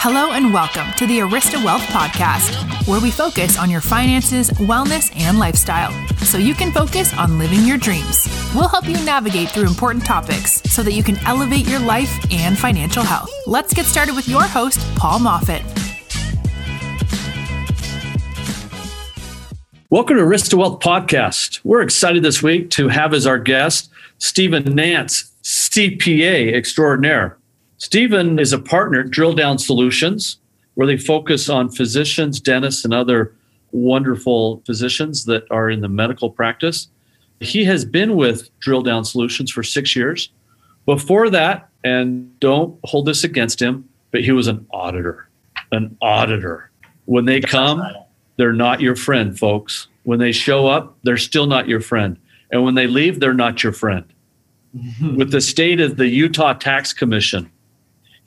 Hello and welcome to the Arista Wealth Podcast, where we focus on your finances, wellness, and lifestyle so you can focus on living your dreams. We'll help you navigate through important topics so that you can elevate your life and financial health. Let's get started with your host, Paul Moffat. Welcome to Arista Wealth Podcast. We're excited this week to have as our guest Stephen Nance, CPA extraordinaire. Stephen is a partner at Drill Down Solutions, where they focus on physicians, dentists, and other wonderful physicians that are in the medical practice. He has been with Drill Down Solutions for six years. Before that, and don't hold this against him, but he was an auditor. An auditor. When they come, they're not your friend, folks. When they show up, they're still not your friend. And when they leave, they're not your friend. with the state of the Utah Tax Commission,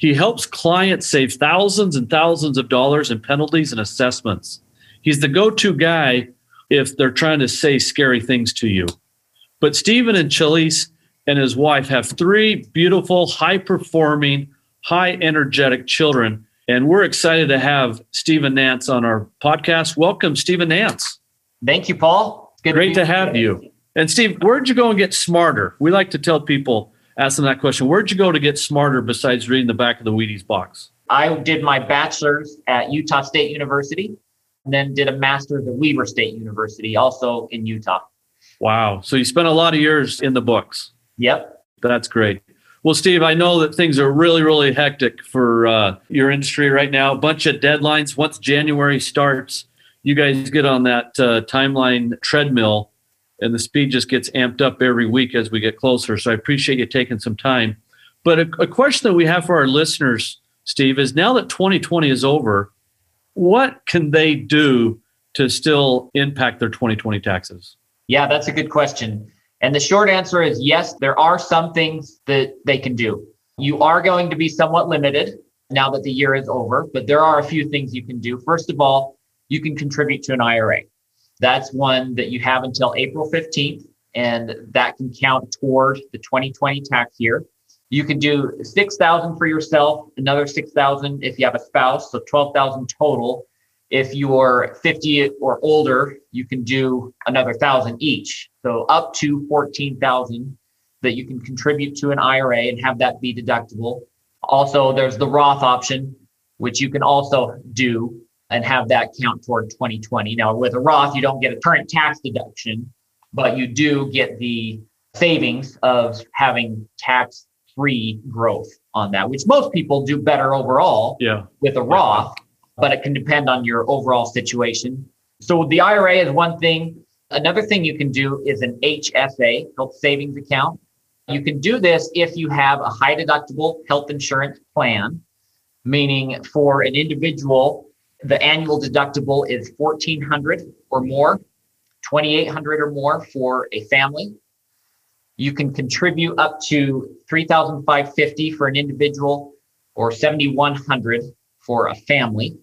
he helps clients save thousands and thousands of dollars in penalties and assessments. He's the go to guy if they're trying to say scary things to you. But Stephen and Chili's and his wife have three beautiful, high performing, high energetic children. And we're excited to have Stephen Nance on our podcast. Welcome, Stephen Nance. Thank you, Paul. Good Great to, to have you. And Steve, where'd you go and get smarter? We like to tell people ask them that question. Where'd you go to get smarter besides reading the back of the Wheaties box? I did my bachelor's at Utah State University and then did a master's at Weber State University, also in Utah. Wow. So you spent a lot of years in the books. Yep. That's great. Well, Steve, I know that things are really, really hectic for uh, your industry right now. A bunch of deadlines. Once January starts, you guys get on that uh, timeline treadmill and the speed just gets amped up every week as we get closer. So I appreciate you taking some time. But a, a question that we have for our listeners, Steve, is now that 2020 is over, what can they do to still impact their 2020 taxes? Yeah, that's a good question. And the short answer is yes, there are some things that they can do. You are going to be somewhat limited now that the year is over, but there are a few things you can do. First of all, you can contribute to an IRA. That's one that you have until April 15th, and that can count toward the 2020 tax year. You can do 6,000 for yourself, another 6,000 if you have a spouse, so 12,000 total. If you're 50 or older, you can do another 1,000 each. So up to 14,000 that you can contribute to an IRA and have that be deductible. Also, there's the Roth option, which you can also do and have that count toward 2020. Now, with a Roth, you don't get a current tax deduction, but you do get the savings of having tax free growth on that, which most people do better overall yeah. with a Roth, but it can depend on your overall situation. So the IRA is one thing. Another thing you can do is an HSA, health savings account. You can do this if you have a high deductible health insurance plan, meaning for an individual, the annual deductible is 1400 or more, 2800 or more for a family. You can contribute up to 3550 for an individual or 7100 for a family.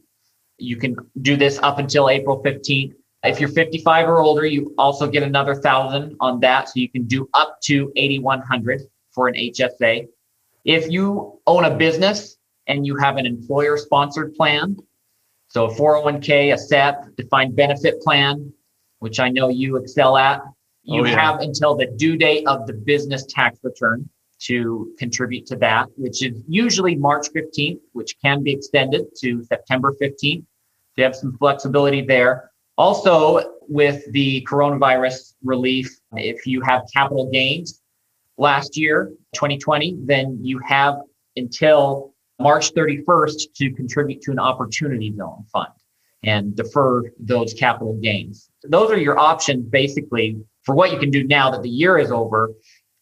You can do this up until April 15th. If you're 55 or older, you also get another thousand on that. So you can do up to 8100 for an HSA. If you own a business and you have an employer sponsored plan, so oh a 401k, a SEP, defined benefit plan, which I know you excel at. Oh, you oh, yeah. have until the due date of the business tax return to contribute to that, which is usually March 15th, which can be extended to September 15th. So you have some flexibility there. Also, with the coronavirus relief, if you have capital gains last year, 2020, then you have until March 31st to contribute to an opportunity zone fund and defer those capital gains. Those are your options basically for what you can do now that the year is over.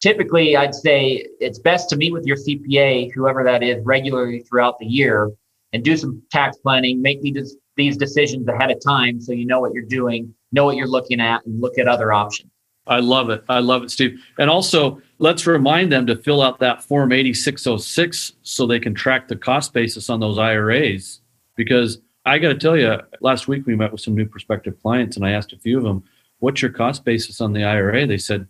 Typically, I'd say it's best to meet with your CPA, whoever that is, regularly throughout the year and do some tax planning, make these, these decisions ahead of time so you know what you're doing, know what you're looking at, and look at other options. I love it. I love it, Steve. And also, let's remind them to fill out that Form 8606 so they can track the cost basis on those IRAs. Because I got to tell you, last week we met with some new prospective clients and I asked a few of them, What's your cost basis on the IRA? They said,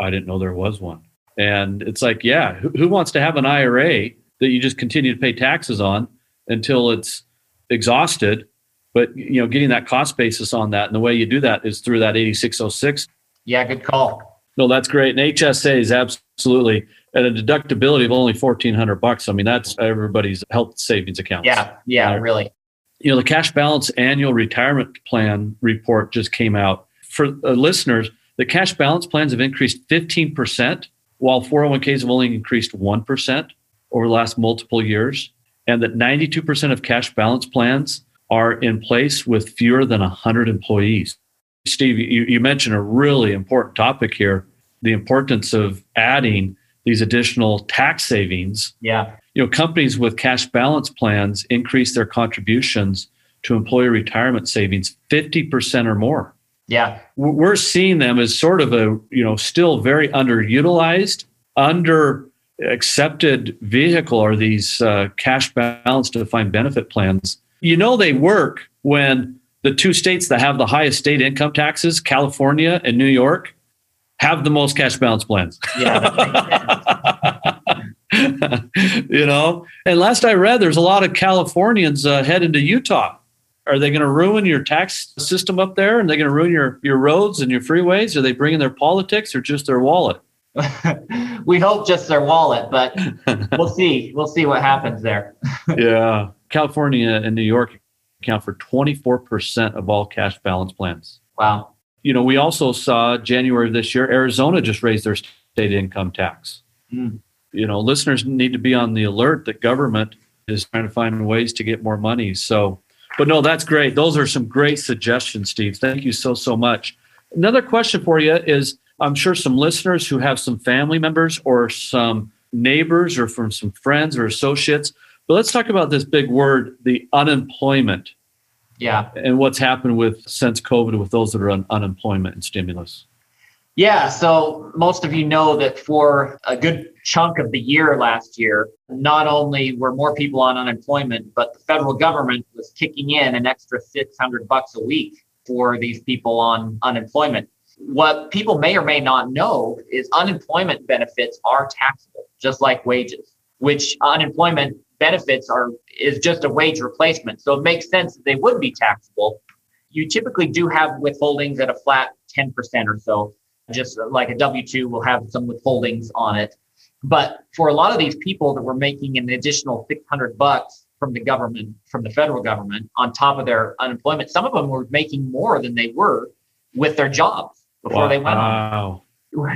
I didn't know there was one. And it's like, yeah, who, who wants to have an IRA that you just continue to pay taxes on until it's exhausted. But you know, getting that cost basis on that, and the way you do that is through that 8606. Yeah, good call. No, that's great. And HSA is absolutely at a deductibility of only 1400 bucks. I mean, that's everybody's health savings account. Yeah, yeah, really. You know, the cash balance annual retirement plan report just came out. For uh, listeners, the cash balance plans have increased 15%, while 401ks have only increased 1% over the last multiple years. And that 92% of cash balance plans are in place with fewer than 100 employees. Steve, you, you mentioned a really important topic here the importance of adding these additional tax savings. Yeah. You know, companies with cash balance plans increase their contributions to employee retirement savings 50% or more. Yeah. We're seeing them as sort of a, you know, still very underutilized, under accepted vehicle are these uh, cash balance defined benefit plans. You know, they work when the two states that have the highest state income taxes, California and New York, have the most cash balance plans. Yeah. you know, and last I read, there's a lot of Californians uh, heading to Utah. Are they going to ruin your tax system up there? And they're going to ruin your your roads and your freeways? Are they bringing their politics or just their wallet? we hope just their wallet, but we'll see. We'll see what happens there. yeah, California and New York account for 24% of all cash balance plans. Wow you know, we also saw January of this year, Arizona just raised their state income tax. Mm. You know, listeners need to be on the alert that government is trying to find ways to get more money. So, but no, that's great. Those are some great suggestions, Steve. Thank you so, so much. Another question for you is I'm sure some listeners who have some family members or some neighbors or from some friends or associates. But let's talk about this big word, the unemployment yeah. And what's happened with since COVID with those that are on unemployment and stimulus? Yeah. So most of you know that for a good chunk of the year last year, not only were more people on unemployment, but the federal government was kicking in an extra 600 bucks a week for these people on unemployment. What people may or may not know is unemployment benefits are taxable, just like wages, which unemployment benefits are is just a wage replacement. So it makes sense that they would be taxable. You typically do have withholdings at a flat 10% or so. Just like a W 2 will have some withholdings on it. But for a lot of these people that were making an additional 600 bucks from the government, from the federal government, on top of their unemployment, some of them were making more than they were with their jobs before wow. they went on,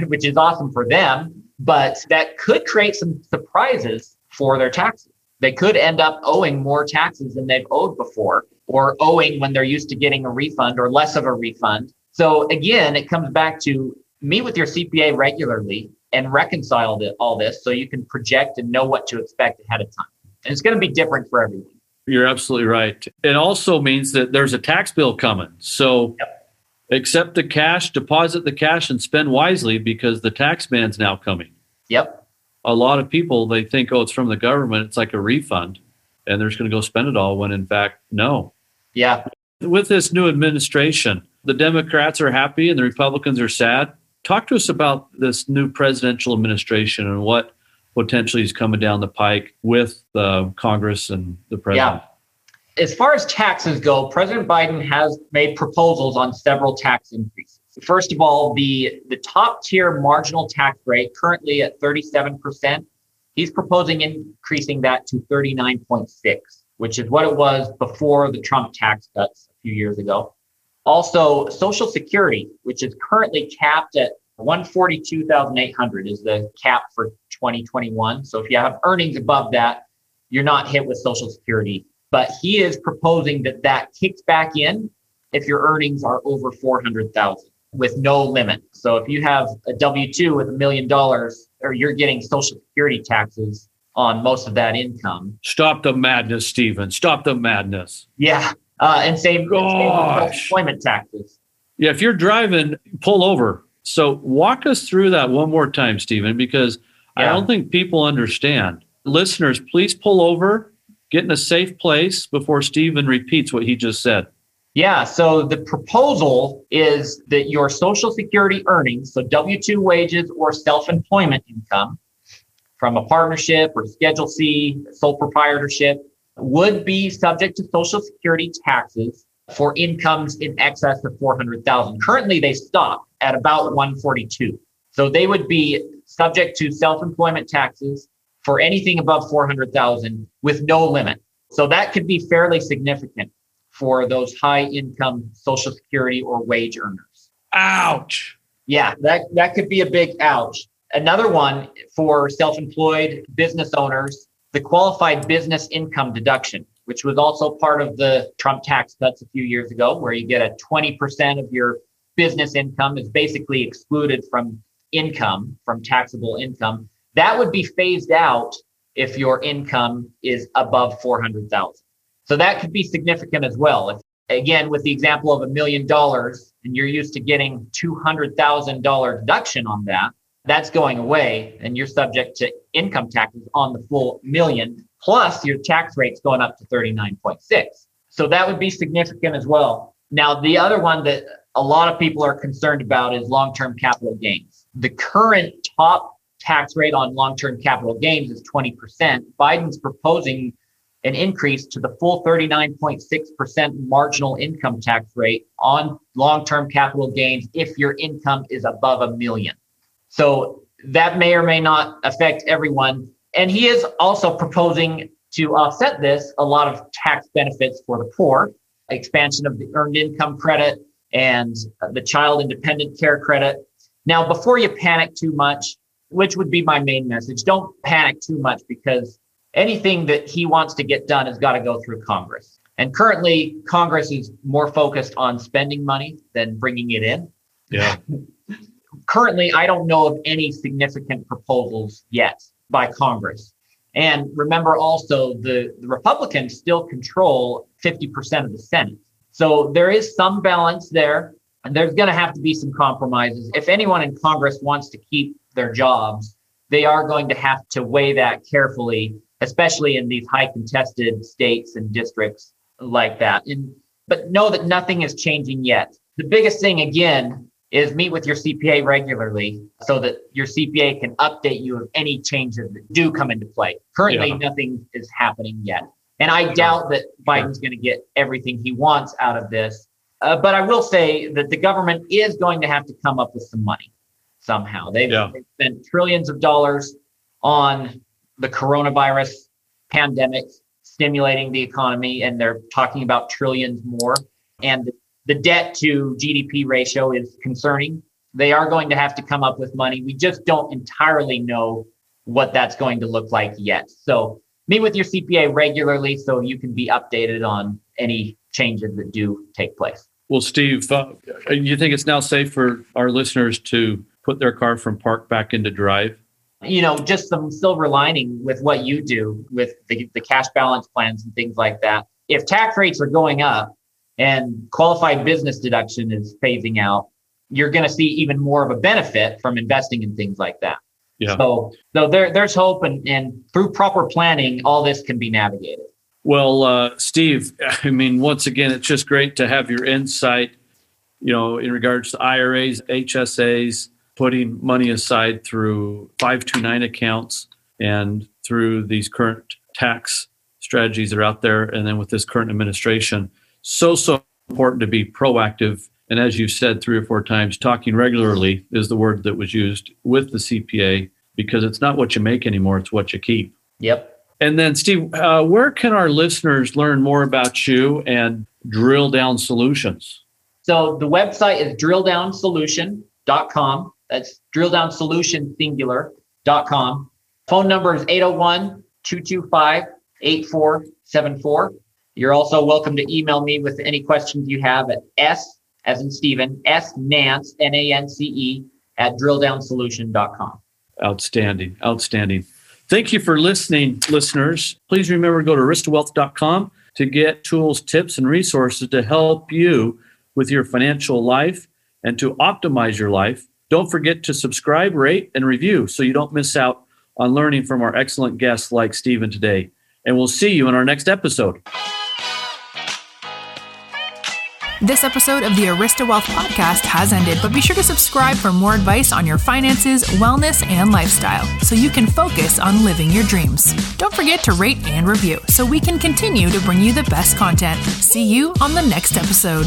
which is awesome for them. But that could create some surprises for their taxes they could end up owing more taxes than they've owed before or owing when they're used to getting a refund or less of a refund. So again, it comes back to meet with your CPA regularly and reconcile the, all this so you can project and know what to expect ahead of time. And it's going to be different for everyone. You're absolutely right. It also means that there's a tax bill coming. So yep. accept the cash, deposit the cash, and spend wisely because the tax man's now coming. Yep a lot of people they think, oh, it's from the government. It's like a refund, and they're just going to go spend it all. When in fact, no. Yeah. With this new administration, the Democrats are happy and the Republicans are sad. Talk to us about this new presidential administration and what potentially is coming down the pike with the Congress and the president. Yeah. As far as taxes go, President Biden has made proposals on several tax increases. First of all, the, the top tier marginal tax rate currently at 37%, he's proposing increasing that to 39.6, which is what it was before the Trump tax cuts a few years ago. Also, Social Security, which is currently capped at 142,800 is the cap for 2021. So if you have earnings above that, you're not hit with Social Security. But he is proposing that that kicks back in if your earnings are over 400,000 with no limit. So if you have a W 2 with a million dollars, or you're getting Social Security taxes on most of that income. Stop the madness, Stephen. Stop the madness. Yeah. Uh, and save, save employment taxes. Yeah. If you're driving, pull over. So walk us through that one more time, Stephen, because yeah. I don't think people understand. Listeners, please pull over, get in a safe place before Stephen repeats what he just said. Yeah. So the proposal is that your Social Security earnings, so W 2 wages or self employment income from a partnership or Schedule C, sole proprietorship, would be subject to Social Security taxes for incomes in excess of 400,000. Currently, they stop at about 142. So they would be subject to self-employment taxes for anything above 400,000 with no limit. So that could be fairly significant for those high income social security or wage earners. Ouch. Yeah, that that could be a big ouch. Another one for self-employed business owners, the qualified business income deduction which was also part of the Trump tax cuts a few years ago, where you get a 20% of your business income is basically excluded from income, from taxable income. That would be phased out if your income is above 400,000. So that could be significant as well. If, again, with the example of a million dollars and you're used to getting $200,000 deduction on that, that's going away and you're subject to income taxes on the full million plus your tax rate's going up to 39.6 so that would be significant as well. Now the other one that a lot of people are concerned about is long-term capital gains. The current top tax rate on long-term capital gains is 20% biden's proposing an increase to the full 39.6% marginal income tax rate on long-term capital gains if your income is above a million so that may or may not affect everyone. And he is also proposing to offset this a lot of tax benefits for the poor, expansion of the earned income credit and the child and dependent care credit. Now, before you panic too much, which would be my main message, don't panic too much because anything that he wants to get done has got to go through Congress. And currently, Congress is more focused on spending money than bringing it in. Yeah. currently, I don't know of any significant proposals yet by Congress. And remember also, the, the Republicans still control 50% of the Senate. So there is some balance there, and there's going to have to be some compromises. If anyone in Congress wants to keep their jobs, they are going to have to weigh that carefully, especially in these high contested states and districts like that. And, but know that nothing is changing yet. The biggest thing, again, is meet with your CPA regularly so that your CPA can update you of any changes that do come into play. Currently, yeah. nothing is happening yet. And I doubt that Biden's going to get everything he wants out of this. Uh, but I will say that the government is going to have to come up with some money somehow. They've, yeah. they've spent trillions of dollars on the coronavirus pandemic, stimulating the economy, and they're talking about trillions more. And the debt to GDP ratio is concerning. They are going to have to come up with money. We just don't entirely know what that's going to look like yet. So meet with your CPA regularly so you can be updated on any changes that do take place. Well, Steve, uh, you think it's now safe for our listeners to put their car from park back into drive? You know, just some silver lining with what you do with the, the cash balance plans and things like that. If tax rates are going up, and qualified business deduction is phasing out, you're going to see even more of a benefit from investing in things like that. Yeah. So, so there, there's hope, and, and through proper planning, all this can be navigated. Well, uh, Steve, I mean, once again, it's just great to have your insight, you know, in regards to IRAs, HSAs, putting money aside through 529 accounts and through these current tax strategies that are out there. And then with this current administration, so, so important to be proactive. And as you've said three or four times, talking regularly is the word that was used with the CPA because it's not what you make anymore, it's what you keep. Yep. And then, Steve, uh, where can our listeners learn more about you and Drill Down Solutions? So the website is drilldownsolution.com. That's drilldownsolution singular.com. Phone number is 801 225 8474. You're also welcome to email me with any questions you have at S as in Stephen, S Nance, N A N C E, at drilldownsolution.com. Outstanding. Outstanding. Thank you for listening, listeners. Please remember to go to aristawealth.com to get tools, tips, and resources to help you with your financial life and to optimize your life. Don't forget to subscribe, rate, and review so you don't miss out on learning from our excellent guests like Stephen today. And we'll see you in our next episode. This episode of the Arista Wealth podcast has ended, but be sure to subscribe for more advice on your finances, wellness, and lifestyle so you can focus on living your dreams. Don't forget to rate and review so we can continue to bring you the best content. See you on the next episode.